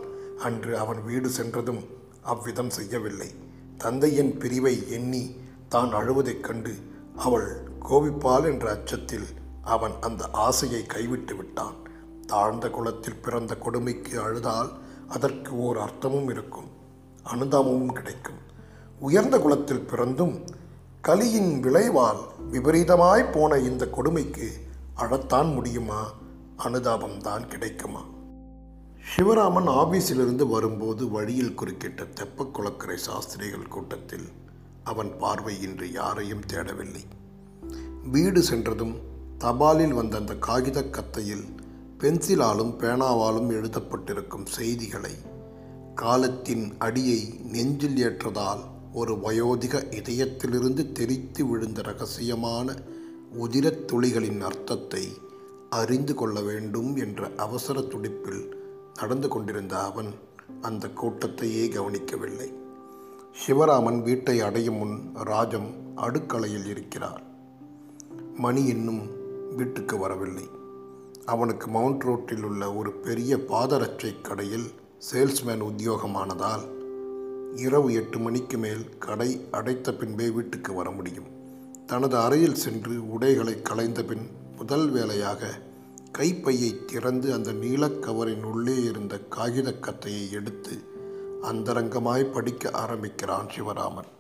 அன்று அவன் வீடு சென்றதும் அவ்விதம் செய்யவில்லை. தந்தையின் பிரிவை எண்ணி தான் அழுவதைக் கண்டு அவள் கோபிப்பாள் என்ற அச்சத்தில் அவன் அந்த ஆசையை கைவிட்டு விட்டான். தாழ்ந்த குலத்தில் பிறந்த கொடுமைக்கு அழுதால் அதற்கு ஓர் அர்த்தமும் இருக்கும் அனுதாபமும் கிடைக்கும். உயர்ந்த குலத்தில் பிறந்தும் கலியின் விளைவால் விபரீதமாய் போன இந்த கொடுமைக்கு அழத்தான் முடியுமா? அனுதாபம்தான் கிடைக்குமா? சிவராமன் ஆபீஸிலிருந்து வரும்போது வழியில் குறுக்கிட்ட தெப்பக்குளக்கரை சாஸ்திரிகள் கூட்டத்தில் அவன் பார்வை இன்று யாரையும் தேடவில்லை. வீடு சென்றதும் தபாலில் வந்த அந்த காகித கத்தையில் பென்சிலாலும் பேனாவாலும் எழுதப்பட்டிருக்கும் செய்திகளை காலத்தின் அடியை நெஞ்சில் ஏற்றதால் ஒரு வயோதிக இதயத்திலிருந்து தெரித்து விழுந்த ரகசியமான உதிரத் துளிகளின் அர்த்தத்தை அறிந்து கொள்ள வேண்டும் என்ற அவசர துடிப்பில் நடந்து கொண்டிருந்த அவன் அந்த கூட்டத்தையே கவனிக்கவில்லை. சிவராமன் வீட்டை அடையும் முன் ராஜம் அடுக்கலையில் இருக்கிறார். மணி இன்னும் வீட்டுக்கு வரவில்லை. அவனுக்கு மவுண்ட் ரோட்டில் உள்ள ஒரு பெரிய பாதரட்சை கடையில் சேல்ஸ்மேன் உத்தியோகமானதால் இரவு எட்டு மணிக்கு மேல் கடை அடைத்த பின்பே வீட்டுக்கு வர முடியும். தனது அறையில் சென்று உடைகளை களைந்த பின் முதல் வேலையாக கைப்பையை திறந்து அந்த நீலக்கவரின் உள்ளே இருந்த காகித கத்தையை எடுத்து அந்தரங்கமாய் படிக்க ஆரம்பிக்கிறான் சிவராமன்.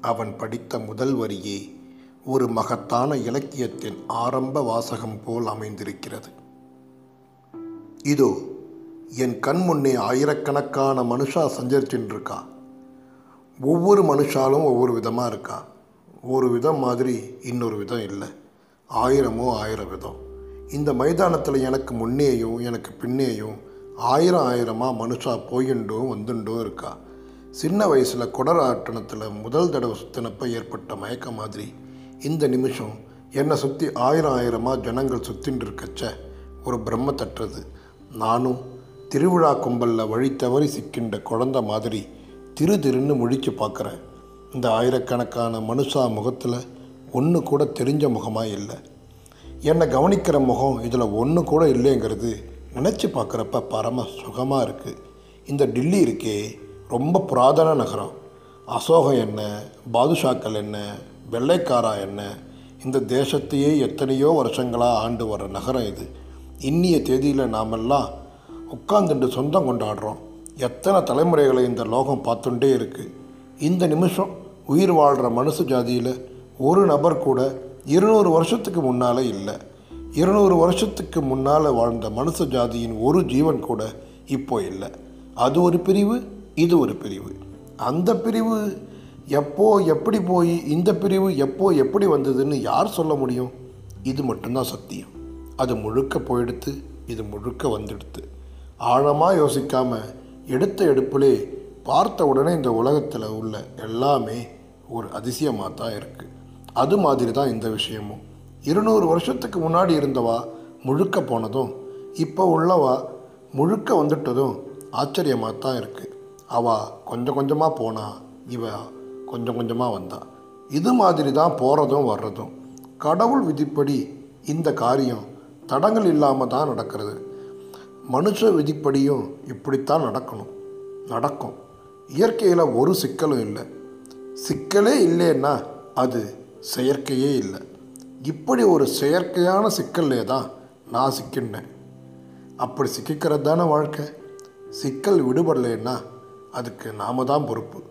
அவன் படித்த முதல் வரியே ஒரு மகத்தான இலக்கியத்தின் ஆரம்ப வாசகம் போல் அமைந்திருக்கிறது. இதோ என் கண் முன்னே ஆயிரக்கணக்கான மனுஷா சஞ்சரிச்சுட்டு ஒவ்வொரு மனுஷாலும் ஒவ்வொரு விதமாக இருக்கா. ஒரு விதம் மாதிரி இன்னொரு விதம் இல்லை. ஆயிரமோ ஆயிரம் விதம். இந்த மைதானத்தில் எனக்கு முன்னேயும் எனக்கு பின்னேயும் ஆயிரம் ஆயிரமாக மனுஷா போயிண்டும் வந்துண்டும் இருக்கா? சின்ன வயசில் குடர் ஆட்டணத்தில் முதல் தடவை சுத்தினப்போ ஏற்பட்ட மயக்க மாதிரி. இந்த நிமிஷம் என்னை சுற்றி ஆயிரம் ஆயிரமாக ஜனங்கள் சுற்றின்னு இருக்கச்ச ஒரு பிரம்ம தட்டுறது. நானும் திருவிழா கும்பலில் வழி தவறி சிக்கின்ற குழந்த மாதிரி திரு திருன்னு முழிச்சு பார்க்குறேன் இந்த ஆயிரக்கணக்கான மனுஷா முகத்தில் ஒன்று கூட தெரிஞ்ச முகமாக இல்லை. என்னை கவனிக்கிற முகம் இதில் ஒன்று கூட இல்லைங்கிறது நினச்சி பார்க்குறப்ப பரம சுகமாக இருக்குது இந்த டில்லி இருக்கே ரொம்ப புராதன நகரம். அசோகம் என்ன பாதுஷாக்கள் என்ன வெள்ளைக்காரா என்ன இந்த தேசத்தையே எத்தனையோ வருஷங்களாக ஆண்டு வர நகரம் இது. இன்னிய தேதியில் நாமெல்லாம் உட்காந்துட்டு சொந்தம் கொண்டாடுறோம். எத்தனை தலைமுறைகளை இந்த லோகம் பார்த்துட்டே இருக்குது இந்த நிமிஷம் உயிர் வாழ்கிற மனுஷ ஜாதியில் ஒரு நபர் கூட இருநூறு வருஷத்துக்கு முன்னால் இல்லை. இருநூறு வருஷத்துக்கு முன்னால் வாழ்ந்த மனுஷ ஜாதியின் ஒரு ஜீவன் கூட இப்போ இல்லை. அது ஒரு பிரிவு இது ஒரு பிரிவு. அந்த பிரிவு எப்போ எப்படி போய் இந்த பிரிவு எப்போ எப்படி வந்ததுன்னு யார் சொல்ல முடியும்? இது மட்டும்தான் சத்தியம். அது முழுக்க போயிடுத்து இது முழுக்க வந்துடுத்து. ஆழமாக யோசிக்காமல் எடுத்த எடுப்பிலே பார்த்த உடனே இந்த உலகத்தில் உள்ள எல்லாமே ஒரு அதிசயமாக தான் இருக்குது அது மாதிரி தான் இந்த விஷயமும். இருநூறு வருஷத்துக்கு முன்னாடி இருந்தவா முழுக்க போனதும் இப்போ உள்ளவா முழுக்க வந்துட்டதும் ஆச்சரியமாக தான் இருக்குது அவ கொஞ்சம் கொஞ்சமாக போனா இவ கொஞ்சம் கொஞ்சமாக வந்தா. இது மாதிரி தான் போகிறதும் வர்றதும். கடவுள் விதிப்படி இந்த காரியம் தடங்கள் இல்லாமல் தான் நடக்கிறது. மனுஷ விதிப்படியும் இப்படித்தான் நடக்கணும். நடக்கும். இயற்கையில் ஒரு சிக்கலும் இல்லை. சிக்கலே இல்லைன்னா அது செயற்கையே இல்லை. இப்படி ஒரு செயற்கையான சிக்கல்லே தான் நான் சிக்கினேன். அப்படி சிக்கிக்கிறது தானே வாழ்க்கை? சிக்கல் விடுபடலைன்னா அதுக்கு நாம தான் பொறுப்பு.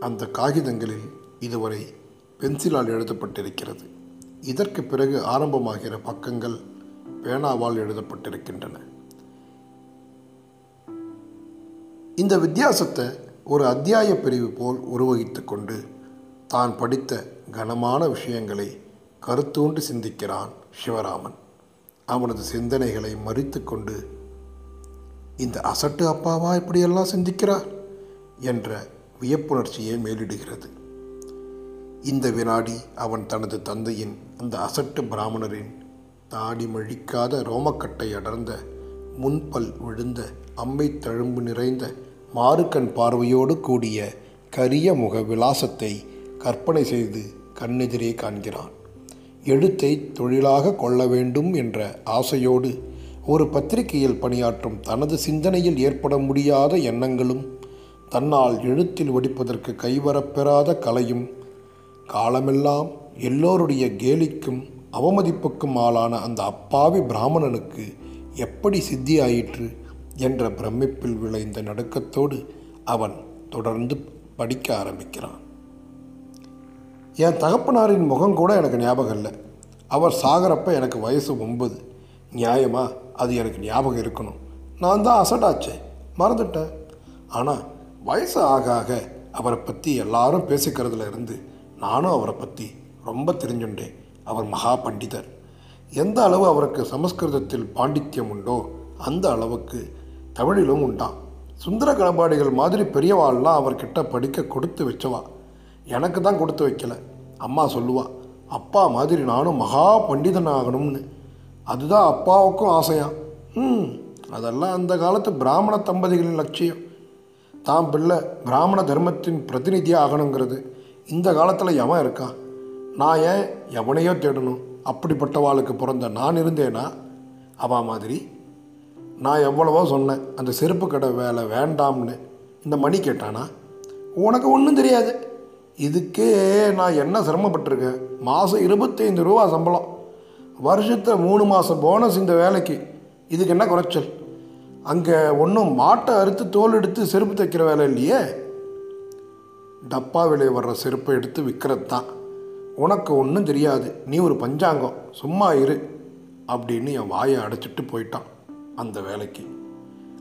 அந்த காகிதங்களில் இதுவரை பென்சிலால் எழுதப்பட்டிருக்கிறது. இதற்கு பிறகு ஆரம்பமாகிற பக்கங்கள் பேனாவால் எழுதப்பட்டிருக்கின்றன. இந்த வித்தியாசத்தை ஒரு அத்தியாய பிரிவு போல் உருவகித்து கொண்டு தான் படித்த கனமான விஷயங்களை கருத்தூண்டு சிந்திக்கிறான் சிவராமன். அவனது சிந்தனைகளை மறித்து கொண்டு இந்த அசட்டு அப்பாவா இப்படியெல்லாம் சிந்திக்கிறார்? என்ற வியப்புணர்ச்சியை மேலிடுகிறது. இந்த வினாடி அவன் தனது தந்தையின் அந்த அசட்டு பிராமணரின் தாடி மழிக்காத ரோமக்கட்டை அடர்ந்த முன்பல் விழுந்த அம்மை தழும்பு நிறைந்த மாறுக்கண் பார்வையோடு கூடிய கரிய முக விலாசத்தை கற்பனை செய்து கண்ணெதிரே காண்கிறான். எழுத்தை தொழிலாக கொள்ள வேண்டும் என்ற ஆசையோடு ஒரு பத்திரிகையில் பணியாற்றும் தனது சிந்தனையில் ஏற்பட முடியாத எண்ணங்களும் தன்னால் எழுத்தில் வடிப்பதற்கு கைவரப்பெறாத கலையும் காலமெல்லாம் எல்லோருடைய கேலிக்கும் அவமதிப்புக்கும் ஆளான அந்த அப்பாவி பிராமணனுக்கு எப்படி சித்தியாயிற்று என்ற பிரமிப்பில் விளைந்த நடுக்கத்தோடு அவன் தொடர்ந்து படிக்க ஆரம்பிக்கிறான். என் தகப்பனாரின் முகம் கூட எனக்கு ஞாபகம் இல்லை. அவர் சாகிறப்ப எனக்கு வயசு ஒன்பது. நியாயமா? அது எனக்கு ஞாபகம் இருக்கணும். நான் தான் அசடாச்சே மறந்துட்டேன். ஆனால் வயசு ஆக ஆக அவரை பற்றி எல்லாரும் பேசிக்கிறதுல இருந்து நானும் அவரை பற்றி ரொம்ப தெரிஞ்சுண்டேன். அவர் மகா பண்டிதர். எந்த அளவு அவருக்கு சமஸ்கிருதத்தில் பாண்டித்யம் உண்டோ அந்த அளவுக்கு தமிழிலும் உண்டாம். சுந்தர கணபாடிகள் மாதிரி பெரியவாள்லாம் அவர்கிட்ட படிக்க கொடுத்து வச்சவா. எனக்கு தான் கொடுத்து வைக்கல. அம்மா சொல்லுவா அப்பா மாதிரி நானும் மகா பண்டிதன் ஆகணும்னு அதுதான் அப்பாவுக்கும் ஆசையாம் ம் அதெல்லாம் அந்த காலத்து பிராமண தம்பதிகளின் லட்சியம். தான் பிள்ளை பிராமண தர்மத்தின் பிரதிநிதியாக ஆகணுங்கிறது. இந்த காலத்தில் எவன் இருக்கான் நான் ஏன் எவனையோ தேடணும்? அப்படிப்பட்டவாளுக்கு பிறந்த நான் இருந்தேனா? அவா மாதிரி. நான் எவ்வளவோ சொன்னேன். அந்த செருப்பு கடை வேலை வேண்டாம்னு. இந்த மணி கேட்டானா? உனக்கு ஒன்றும் தெரியாது. இதுக்கே நான் என்ன சிரமப்பட்டிருக்கேன்? மாதம் இருபத்தைந்து ரூபா சம்பளம். வருஷத்தில் மூணு மாதம் போனஸ் இந்த வேலைக்கு. இதுக்கு என்ன குறைச்சல்? அங்கே ஒன்றும் மாட்டை அறுத்து தோல் எடுத்து செருப்பு தைக்கிற வேலை இல்லையே? டப்பா விலை வர்ற செருப்பை எடுத்து விற்கிறது தான் உனக்கு ஒன்றும் தெரியாது. நீ ஒரு பஞ்சாங்கம். சும்மா இரு அப்படின்னு என் வாயை அடைச்சிட்டு போயிட்டான் அந்த வேலைக்கு.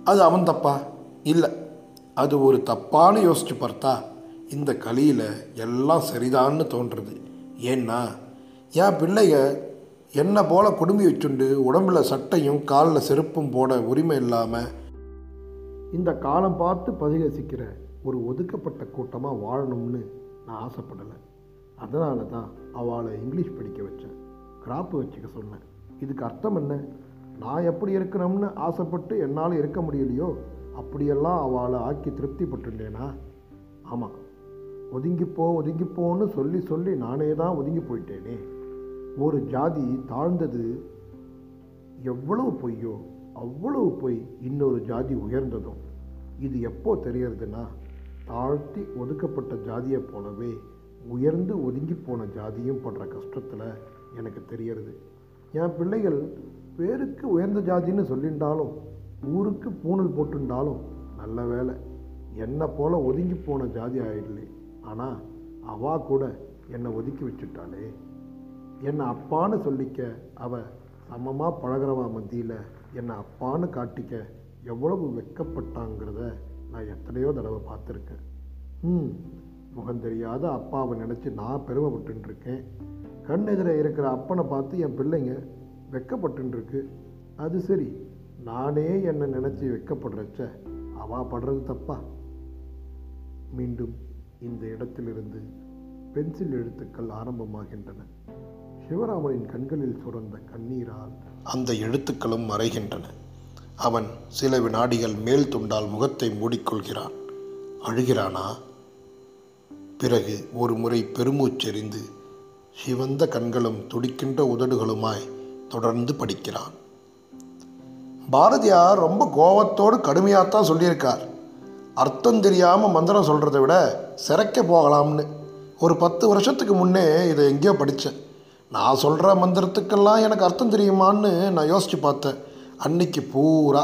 அது அவன் தப்பா? இல்லை. அது ஒரு தப்பான்னு யோசிச்சு பார்த்தா இந்த கலியில் எல்லாம் சரிதான்னு தோன்றுறது. ஏன்னா என் பிள்ளைய என்னை போல குடும்பி வச்சுண்டு உடம்புல சட்டையும் காலில் செருப்பும் போட உரிமை இல்லாமல் இந்த காலம் பார்த்து பரிகசிக்கிற ஒரு ஒதுக்கப்பட்ட கூட்டமாக வாழணும்னு நான் ஆசைப்படலை. அதனால தான் அவளை இங்கிலீஷ் படிக்க வச்சேன். கிராப்பு வச்சுக்க சொன்னேன். இதுக்கு அர்த்தம் என்ன? நான் எப்படி இருக்கணும்னு ஆசைப்பட்டு என்னால் இருக்க முடியலையோ அப்படியெல்லாம் அவளை ஆக்கி திருப்திப்பட்டுட்டேனா ஆமாம் ஒதுங்கிப்போ ஒதுங்கிப்போன்னு சொல்லி சொல்லி நானே தான் ஒதுங்கி போயிட்டேனே. ஒரு ஜாதி தாழ்ந்தது எவ்வளவு பொய்யோ அவ்வளவு பொய் இன்னொரு ஜாதி உயர்ந்ததும். இது எப்போ தெரியறதுன்னா தாழ்த்தி ஒதுக்கப்பட்ட ஜாதியை போலவே உயர்ந்து ஒதுங்கி போன ஜாதியும் படுற கஷ்டத்தில் எனக்கு தெரியறது என் பிள்ளைகள் பேருக்கு உயர்ந்த ஜாதின்னு சொல்லிண்டாலும் ஊருக்கு பூணல் போட்டுண்டாலும் நல்ல வேலை. என்னை போல் ஒதுங்கி போன ஜாதி ஆயிடலே ஆனால் அவா கூட என்னை ஒதுக்கி வச்சுட்டாளே. என்னை அப்பான்னு சொல்லிக்க அவ சமமாக பழகிறவா மத்தியில் என்னை அப்பான்னு காட்டிக்க எவ்வளவு வெட்கப்பட்டாங்கிறத நான் எத்தனையோ தடவை பார்த்துருக்கேன். ம் முகம் தெரியாத அப்பாவை நினச்சி நான் பெருமைப்பட்டுருக்கேன் கண் எதிர இருக்கிற அப்பனை பார்த்து என் பிள்ளைங்க வெக்கப்பட்டுருக்கு அது சரி நானே என்னை நினச்சி வெட்கப்படுறச்ச அவா படுறது தப்பா? மீண்டும் இந்த இடத்திலிருந்து பென்சில் எழுத்துக்கள் ஆரம்பமாகின்றன. சிவராமனின் கண்களில் சுரந்த கண்ணீரால் அந்த எழுத்துக்களும் மறைகின்றன. அவன் சில வினாடிகள் மேல் துண்டால் முகத்தை மூடிக்கொள்கிறான். அழுகிறானா? பிறகு ஒரு முறை பெருமூச்செறிந்து சிவந்த கண்களும் துடிக்கின்ற உதடுகளுமாய் தொடர்ந்து படிக்கிறான். பாரதியார் ரொம்ப கோபத்தோடு கடுமையாகத்தான் சொல்லியிருக்கார். அர்த்தம் தெரியாமல் மந்திரம் சொல்கிறத விட சிறைக்க போகலாம்னு ஒரு பத்து வருஷத்துக்கு முன்னே இதை எங்கேயோ படித்தேன். நான் சொல்கிற மந்திரத்துக்கெல்லாம் எனக்கு அர்த்தம் தெரியுமான்னு நான் யோசித்து பார்த்தேன். அன்னைக்கு பூரா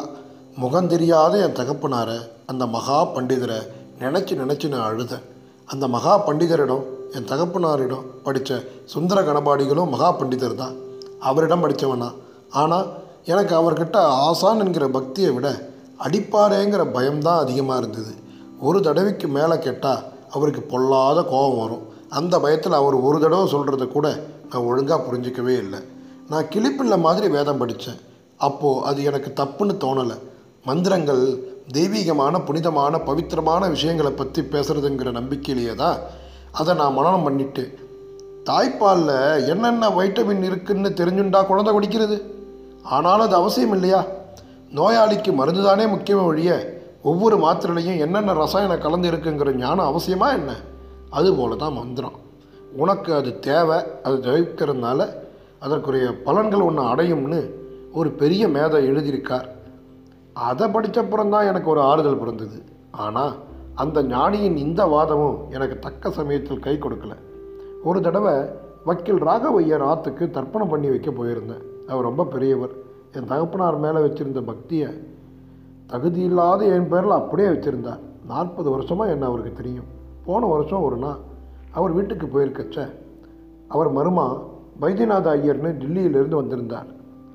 முகம் தெரியாத என் தகப்பனாரை அந்த மகா பண்டிதரை நினச்சி நினச்சி நான் அழுதேன். அந்த மகா பண்டிதரிடம் என் தகப்பனாரிடம் படித்த சுந்தர கணபாடிகளும் மகா பண்டிதர் தான். அவரிடம் படித்தவனா ஆனால் எனக்கு அவர்கிட்ட ஆசான் என்கிற பக்தியை விட அடிப்பாரேங்கிற பயம்தான் அதிகமாக இருந்தது. ஒரு தடவைக்கு மேலே கேட்டால் அவருக்கு பொல்லாத கோபம் வரும். அந்த பயத்தில் அவர் ஒரு தடவை சொல்கிறத கூட நான் ஒழுங்காக புரிஞ்சிக்கவே இல்லை. நான் கிளிப்பிள்ளை மாதிரி வேதம் படித்தேன் அப்போது அது எனக்கு தப்புன்னு தோணலை. மந்திரங்கள் தெய்வீகமான புனிதமான பவித்திரமான விஷயங்களை பற்றி பேசுகிறதுங்கிற நம்பிக்கையிலேயே தான் அதை நான் மனநம் பண்ணிட்டு தாய்ப்பாலில் என்னென்ன வைட்டமின் இருக்குதுன்னு தெரிஞ்சுண்டா குழந்தை குடிக்கிறது? ஆனாலும் அது அவசியம் இல்லையா? நோயாளிக்கு மருந்து தானே முக்கியமே ஒழிய ஒவ்வொரு மாத்திரையிலையும் என்னென்ன ரசாயனம் கலந்து இருக்குங்கிற ஞானம் அவசியமாக என்ன? அதுபோல தான் மந்திரம். உனக்கு அது தேவை அது தவிர்க்கிறதுனால அதற்குரிய பலன்கள் ஒன்று அடையும்னு ஒரு பெரிய மேதை எழுதியிருக்கார். அதை படித்தப்புறம் தான் எனக்கு ஒரு ஆறுதல் பிறந்தது. ஆனால் அந்த ஞானியின் இந்த வாதமும் எனக்கு தக்க சமயத்தில் கை கொடுக்கல. ஒரு தடவை வக்கீல் ராகவையர் ஆற்றுக்கு தர்ப்பணம் பண்ணி வைக்க போயிருந்தேன். அவர் ரொம்ப பெரியவர். என் தகப்பனார் மேலே வச்சுருந்த பக்தியை தகுதியில்லாத என் பேரில் அப்படியே வச்சுருந்தார். நாற்பது வருஷமாக என்ன அவருக்கு தெரியும். போன வருஷம் ஒரு நாள் அவர் வீட்டுக்கு போயிருக்கச்ச. அவர் மருமா வைத்தியநாத ஐயர்னு டில்லியிலிருந்து வந்திருந்தார்.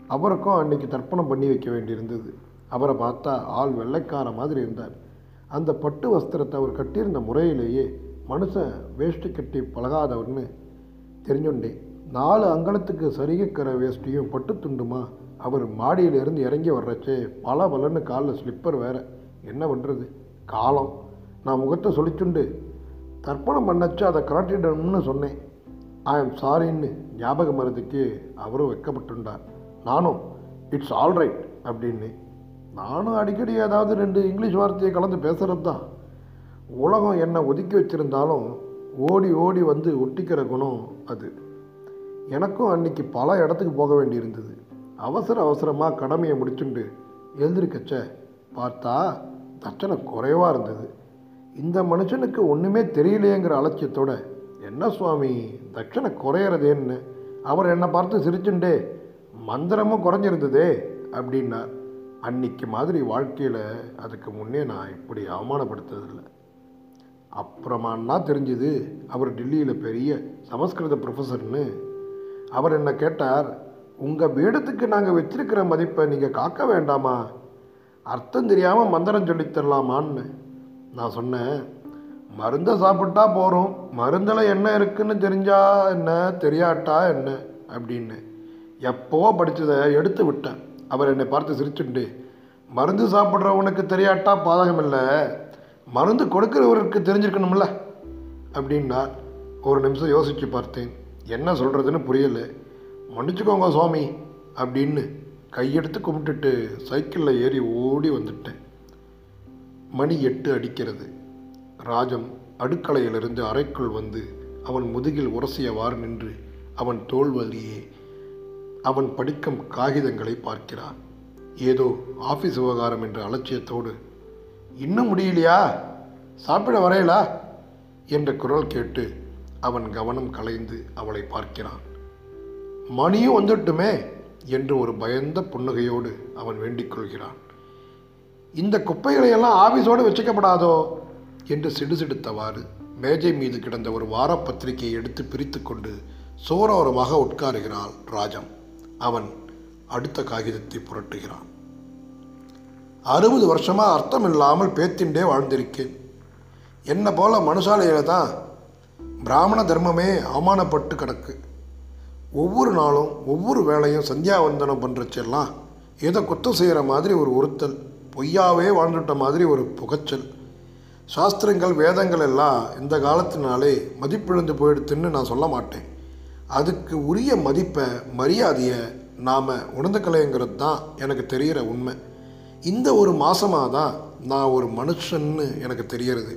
அவருக்கும் அன்னைக்கு தர்ப்பணம் பண்ணி வைக்க வேண்டியிருந்தது. அவரை பார்த்தா ஆள் வெள்ளைக்கார மாதிரி இருந்தார். அந்த பட்டு வஸ்திரத்தை அவர் கட்டியிருந்த முறையிலேயே மனுஷன் வேஷ்டி கட்டி பழகாதவர்னு தெரிஞ்சுண்டேன். நாலு அங்கலத்துக்கு சரிகக்கிற வேஷ்டியும் பட்டு துண்டுமா அவர் மாடியிலிருந்து இறங்கி வர்றச்சே பல பலன்னு காலில் ஸ்லிப்பர் வேற. என்ன பண்ணுறது காலம். நான் முகத்தை சொல்லிச்சுண்டு. தர்ப்பணம் பண்ணச்சு அதை கராட்டிடணும்னு சொன்னேன். ஐ எம் சாரின்னு ஞாபகம் மருந்துக்கு அவரும் வைக்கப்பட்டுண்டார். நானும் இட்ஸ் ஆல் ரைட் அப்படின்னு. நானும் அடிக்கடி ஏதாவது ரெண்டு இங்கிலீஷ் வார்த்தையை கலந்து பேசுகிறது தான் உலகம் என்னை ஒதுக்கி வச்சிருந்தாலும் ஓடி ஓடி வந்து ஒட்டிக்கிற குணம் அது. எனக்கும் அன்னைக்கு பல இடத்துக்கு போக வேண்டியிருந்தது. அவசர அவசரமாக கடமையை முடிச்சுண்டு எழுந்திருக்கச்ச பார்த்தா தட்சணை குறைவாக இருந்தது. இந்த மனுஷனுக்கு ஒன்றுமே தெரியலையேங்கிற அலட்சியத்தோட என்ன சுவாமி தட்சணை குறையிறதேன்னு அவர் என்னை பார்த்து சிரிச்சுண்டே மந்திரமும் குறைஞ்சிருந்ததே அப்படின்னார். அன்னைக்கு மாதிரி வாழ்க்கையில் அதுக்கு முன்னே நான் இப்படி அவமானப்படுத்ததில்லை. அப்புறமானா தெரிஞ்சுது அவர் டெல்லியில் பெரிய சமஸ்கிருத ப்ரொஃபஸர்னு அவர் என்ன கேட்டார் உங்கள் வேடத்துக்கு நாங்கள் வச்சிருக்கிற மதிப்பை நீங்கள் காக்க வேண்டாமா? அர்த்தம் தெரியாமல் மந்திரம் சொல்லித்தரலாமான்னு நான் சொன்னேன். மருந்தை சாப்பிட்டா போகிறோம் மருந்தில் என்ன இருக்குன்னு தெரிஞ்சா என்ன? தெரியாட்டா என்ன? அப்படின்னு எப்போவோ படித்ததை எடுத்து விட்டேன். அவர் என்னை பார்த்து சிரிச்சுண்டு மருந்து சாப்பிட்றவனுக்கு தெரியாட்டா பாதகம் இல்லை. மருந்து கொடுக்குறவருக்கு தெரிஞ்சிருக்கணும்ல? அப்படின்னா ஒரு நிமிஷம் யோசித்து பார்த்தேன். என்ன சொல்கிறதுன்னு புரியலை. மன்னிச்சுக்கோங்க சுவாமி அப்படின்னு கையெடுத்து கும்பிட்டுட்டு சைக்கிளில் ஏறி ஓடி வந்துட்டேன். மணி எட்டு அடிக்கிறது. ராஜம் அடுக்கலையிலிருந்து அறைக்குள் வந்து அவன் முதுகில் உரசியவாறு நின்று அவன் தோல் வழியே அவன் படிக்கும் காகிதங்களை பார்க்கிறான். ஏதோ ஆஃபீஸ் விவகாரம் என்ற அலட்சியத்தோடு இன்னும் முடியலையா? சாப்பிட வரையலா? என்ற குரல் கேட்டு அவன் கவனம் கலைந்து அவளை பார்க்கிறான். மணியும் வந்துட்டுமே என்று ஒரு பயந்த புன்னகையோடு அவன் வேண்டிக் கொள்கிறான் இந்த குப்பைகளை எல்லாம் ஆபீஸோடு வச்சுக்கப்படாதோ என்று சிடுசிடுத்தவாறு மேஜை மீது கிடந்த ஒரு வாரப்பத்திரிகையை எடுத்து பிரித்து கொண்டு சோரோரமாக உட்காருகிறாள் ராஜம். அவன் அடுத்த காகிதத்தை புரட்டுகிறான். அறுபது வருஷமாக அர்த்தம் இல்லாமல் பேத்திண்டே வாழ்ந்திருக்கேன். என்ன போல மனுஷாலையில் தான் பிராமண தர்மமே அவமானப்பட்டு கிடக்கு. ஒவ்வொரு நாளும் ஒவ்வொரு வேலையும் சந்தியாவந்தனம் பண்ணுறச்செல்லாம் ஏதோ குத்தம் செய்கிற மாதிரி ஒரு உறுத்தல் பொய்யாவே வாழ்ந்துட்ட மாதிரி ஒரு புகைச்சல். சாஸ்திரங்கள் வேதங்கள் எல்லாம் இந்த காலத்தினாலே மதிப்பிழந்து போயிடுத்துன்னு நான் சொல்ல மாட்டேன். அதுக்கு உரிய மதிப்பை மரியாதையை நாம் உணர்ந்துக்கலைங்கிறது தான் எனக்கு தெரிகிற உண்மை. இந்த ஒரு மாதமாக தான் நான் ஒரு மனுஷன்னு எனக்கு தெரியறது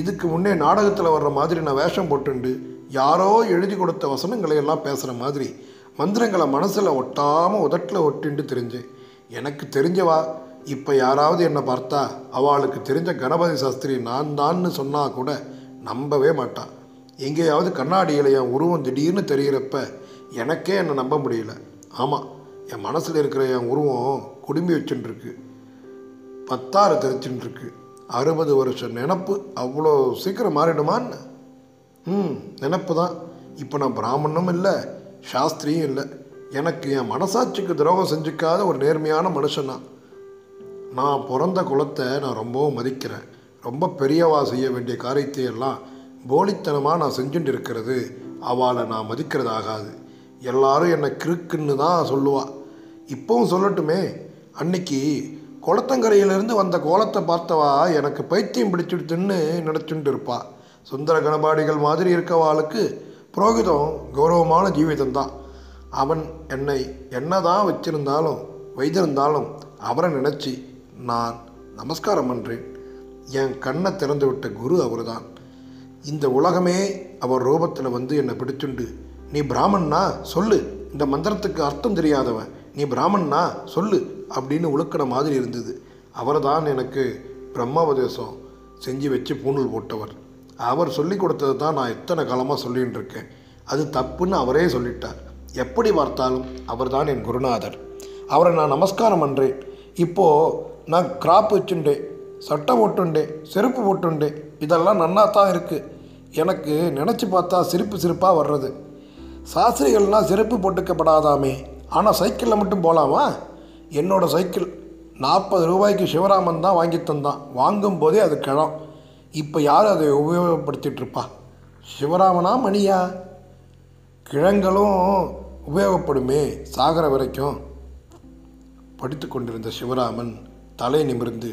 இதுக்கு முன்னே நாடகத்தில் வர்ற மாதிரி நான் வேஷம் போட்டுண்டு யாரோ எழுதி கொடுத்த வசனங்களை எல்லாம் பேசுகிற மாதிரி மந்திரங்களை மனசில் ஒட்டாமல் உதட்டில் ஒட்டின்ட்டு தெரிஞ்சு எனக்கு தெரிஞ்சவா? இப்போ யாராவது என்னை பார்த்தா அவளுக்கு தெரிஞ்ச கணபதி சாஸ்திரி நான் தான்னு சொன்னால் கூட நம்பவே மாட்டான் எங்கேயாவது கண்ணாடியில் என் உருவம் திடீர்னு தெரிகிறப்ப எனக்கே என்னை நம்ப முடியல. ஆமாம் என் மனசில் இருக்கிற என் உருவம் குடும்பி வச்சுட்டுருக்கு பத்தாறு தெரிச்சுட்டுருக்கு அறுபது வருஷம் நினப்பு அவ்வளோ சீக்கிரம் மாறிடுமான்னு ம் நினப்பு தான். இப்போ நான் பிராமணனும் இல்லை சாஸ்திரியும் இல்லை. எனக்கு என் மனசாட்சிக்கு துரோகம் செஞ்சுக்காத ஒரு நேர்மையான மனுஷன் தான் நான் பிறந்த குலத்தை நான் ரொம்பவும் மதிக்கிறேன். ரொம்ப பெரியவா செய்ய வேண்டிய காரியத்தையெல்லாம் போலித்தனமாக நான் செஞ்சுட்டு இருக்கிறது அவளை நான் மதிக்கிறது ஆகாது. எல்லாரும் என்னை கிறுக்குன்னு தான் சொல்லுவாள் இப்போவும் சொல்லட்டுமே அன்னைக்கு குளத்தங்கரையிலேருந்து வந்த கோலத்தை பார்த்தவா எனக்கு பைத்தியம் பிடிச்சிடுத்துன்னு நினச்சிட்டு இருப்பாள் சுந்தர கணபாடிகள் மாதிரி இருக்கவாளுக்கு புரோகிதம் கௌரவமான ஜீவிதந்தான் அவன் என்னை என்னதான் வச்சிருந்தாலும் வைத்திருந்தாலும் அவரை நினச்சி நான் நமஸ்காரம் பண்ணுறேன் என் கண்ணை திறந்து விட்ட குரு அவர்தான். இந்த உலகமே அவர் ரூபத்தில் வந்து என்னை பிடிச்சுண்டு நீ பிராமணனா சொல்லு. இந்த மந்திரத்துக்கு அர்த்தம் தெரியாதவன். நீ பிராமணனா சொல்லு அப்படின்னு உழுக்கிற மாதிரி இருந்தது. அவர்தான் எனக்கு பிரம்மோபதேசம் செஞ்சு வச்சு பூணூல் போட்டவர். அவர் சொல்லி கொடுத்தது தான் நான் எத்தனை காலமாக சொல்லின்னு இருக்கேன். அது தப்புன்னு அவரே சொல்லிட்டார். எப்படி பார்த்தாலும் அவர் தான் என் குருநாதர். அவரை நான் நமஸ்காரம் பண்ணுறேன் இப்போது நான் கிராப் வச்சுட்டேன். சட்டை போட்டுண்டேன் செருப்பு போட்டுண்டேன் இதெல்லாம் நன்னா தான் இருக்குது எனக்கு நினச்சி பார்த்தா சிரிப்பு சிரிப்பாக வர்றது. சாஸ்திரிகள்லாம் செருப்பு போட்டுக்கப்படாதாமே. ஆனால் சைக்கிளில் மட்டும் போகலாமா என்னோடய சைக்கிள் நாற்பது ரூபாய்க்கு சிவராமன் தான் வாங்கி தந்தான். வாங்கும் போதே அது கிழம். இப்போ யார் அதை உபயோகப்படுத்திகிட்டு இருப்பா சிவராமனா மணியா? கிழங்களும் உபயோகப்படுமே சாகர வரைக்கும். படித்து கொண்டிருந்த சிவராமன் தலை நிமிர்ந்து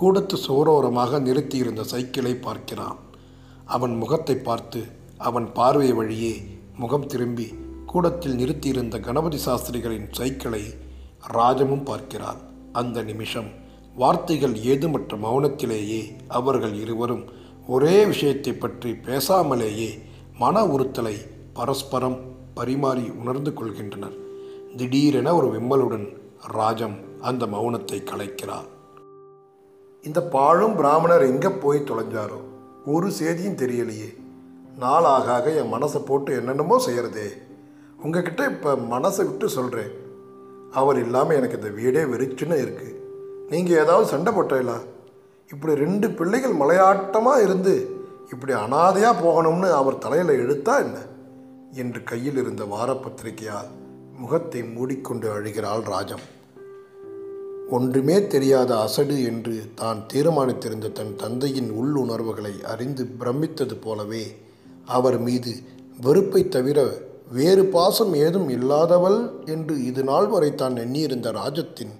கூடத்து சுவரோரமாக நிறுத்தியிருந்த சைக்கிளை பார்க்கிறான். அவன் முகத்தை பார்த்து அவன் பார்வை வழியே முகம் திரும்பி கூடத்தில் நிறுத்தியிருந்த கணபதி சாஸ்திரிகளின் சைக்கிளை ராஜமும் பார்க்கிறான். அந்த நிமிஷம் வார்த்தைகள் ஏதுமற்ற மௌனத்திலேயே அவர்கள் இருவரும் ஒரே விஷயத்தை பற்றி பேசாமலேயே மன உறுத்தலை பரஸ்பரம் பரிமாறி உணர்ந்து கொள்கின்றனர். திடீரென ஒரு விம்மலுடன் ராஜம் அந்த மௌனத்தை கலைக்கிறார். இந்த பாழும் பிராமணர் எங்கே போய் தொலைஞ்சாரோ? ஒரு செய்தியும் தெரியலையே. நாளாக ஆக என் மனசை போட்டு என்னென்னமோ செய்கிறதே உங்ககிட்ட இப்போ மனசை விட்டு சொல்கிறேன் அவர் இல்லாமல் எனக்கு இந்த வீடே வெறிச்சுன்னு இருக்குது நீங்கள் ஏதாவது சண்டை போட்டீங்களா இப்படி ரெண்டு பிள்ளைகள் மலையாட்டமாக இருந்து இப்படி அனாதையாக போகணும்னு அவர் தலையில் எழுத்தா என்ன? என்று கையில் இருந்த வாரப்பத்திரிகையால் முகத்தை மூடிக்கொண்டு அழுகிறாள் ராஜம். ஒன்றுமே தெரியாத அசடு என்று தான் தீர்மானித்திருந்த தன் தந்தையின் உள்ளுணர்வுகளை அறிந்து பிரமித்தது போலவே அவர் மீது வெறுப்பை தவிர வேறு பாசம் ஏதும் இல்லாதவள் என்று இது நாள் வரை தான் எண்ணியிருந்த ராஜத்தின்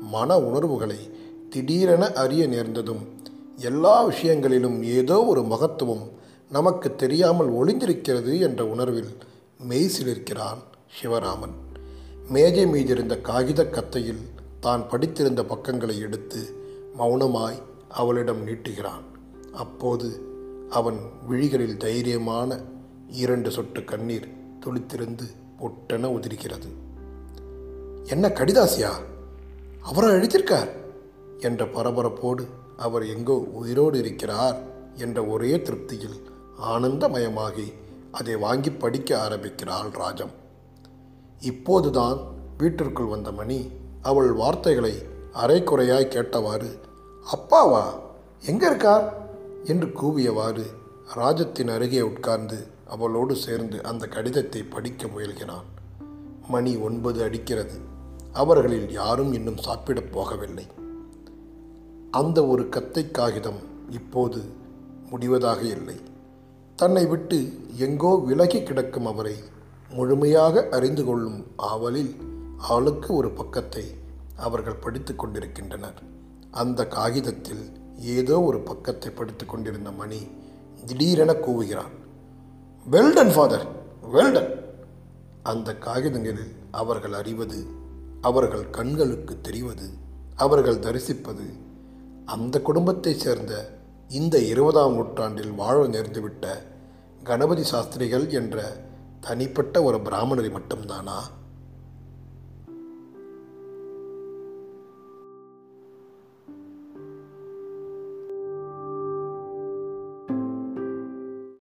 மன உணர்வுகளை திடீரென அறிய நேர்ந்ததும் எல்லா விஷயங்களிலும் ஏதோ ஒரு மகத்துவம் நமக்கு தெரியாமல் ஒளிந்திருக்கிறது என்ற உணர்வில் மெய்சிலிருக்கிறான் சிவராமன். மேஜை மீதிருந்த காகித கத்தையில் தான் படித்திருந்த பக்கங்களை எடுத்து மௌனமாய் அவளிடம் நீட்டுகிறான். அப்போது அவன் விழிகளில் தைரியமான இரண்டு சொட்டு கண்ணீர் துளித்திருந்து பொட்டென உதிர்கிறது. என்ன கடிதாசியா? அவரை அழித்திருக்கார் என்ற பரபரப்போடு அவர் எங்கோ உயிரோடு இருக்கிறார் என்ற ஒரே திருப்தியில் ஆனந்தமயமாகி அதை வாங்கி படிக்க ஆரம்பிக்கிறாள் ராஜம். இப்போதுதான் வீட்டிற்குள் வந்த மணி அவள் வார்த்தைகளை அரைக்குறையாய் கேட்டவாறு அப்பாவா எங்கே இருக்கார்? என்று கூவியவாறு ராஜத்தின் அருகே உட்கார்ந்து அவளோடு சேர்ந்து அந்த கடிதத்தை படிக்க முயல்கிறான். மணி ஒன்பது அடிக்கிறது. அவர்களில் யாரும் இன்னும் சாப்பிடப் போகவில்லை. அந்த ஒரு கத்தை காகிதம் இப்போது முடிவதாக இல்லை. தன்னை விட்டு எங்கோ விலகி கிடக்கும் அவரை முழுமையாக அறிந்து கொள்ளும் ஆவலில் ஆளுக்கு ஒரு பக்கத்தை அவர்கள் படித்து கொண்டிருக்கின்றனர். அந்த காகிதத்தில் ஏதோ ஒரு பக்கத்தை படித்து கொண்டிருந்த மணி திடீரென கூவுகிறான். Well done father well done! அந்த காகிதங்களில் அவர்கள் அறிவது அவர்கள் கண்களுக்கு தெரிவது அவர்கள் தரிசிப்பது அந்த குடும்பத்தைச் சேர்ந்த இந்த இருபதாம் நூற்றாண்டில் வாழ நேர்ந்துவிட்ட கணபதி சாஸ்திரிகள் என்ற தனிப்பட்ட ஒரு பிராமணரை மட்டும்தானா?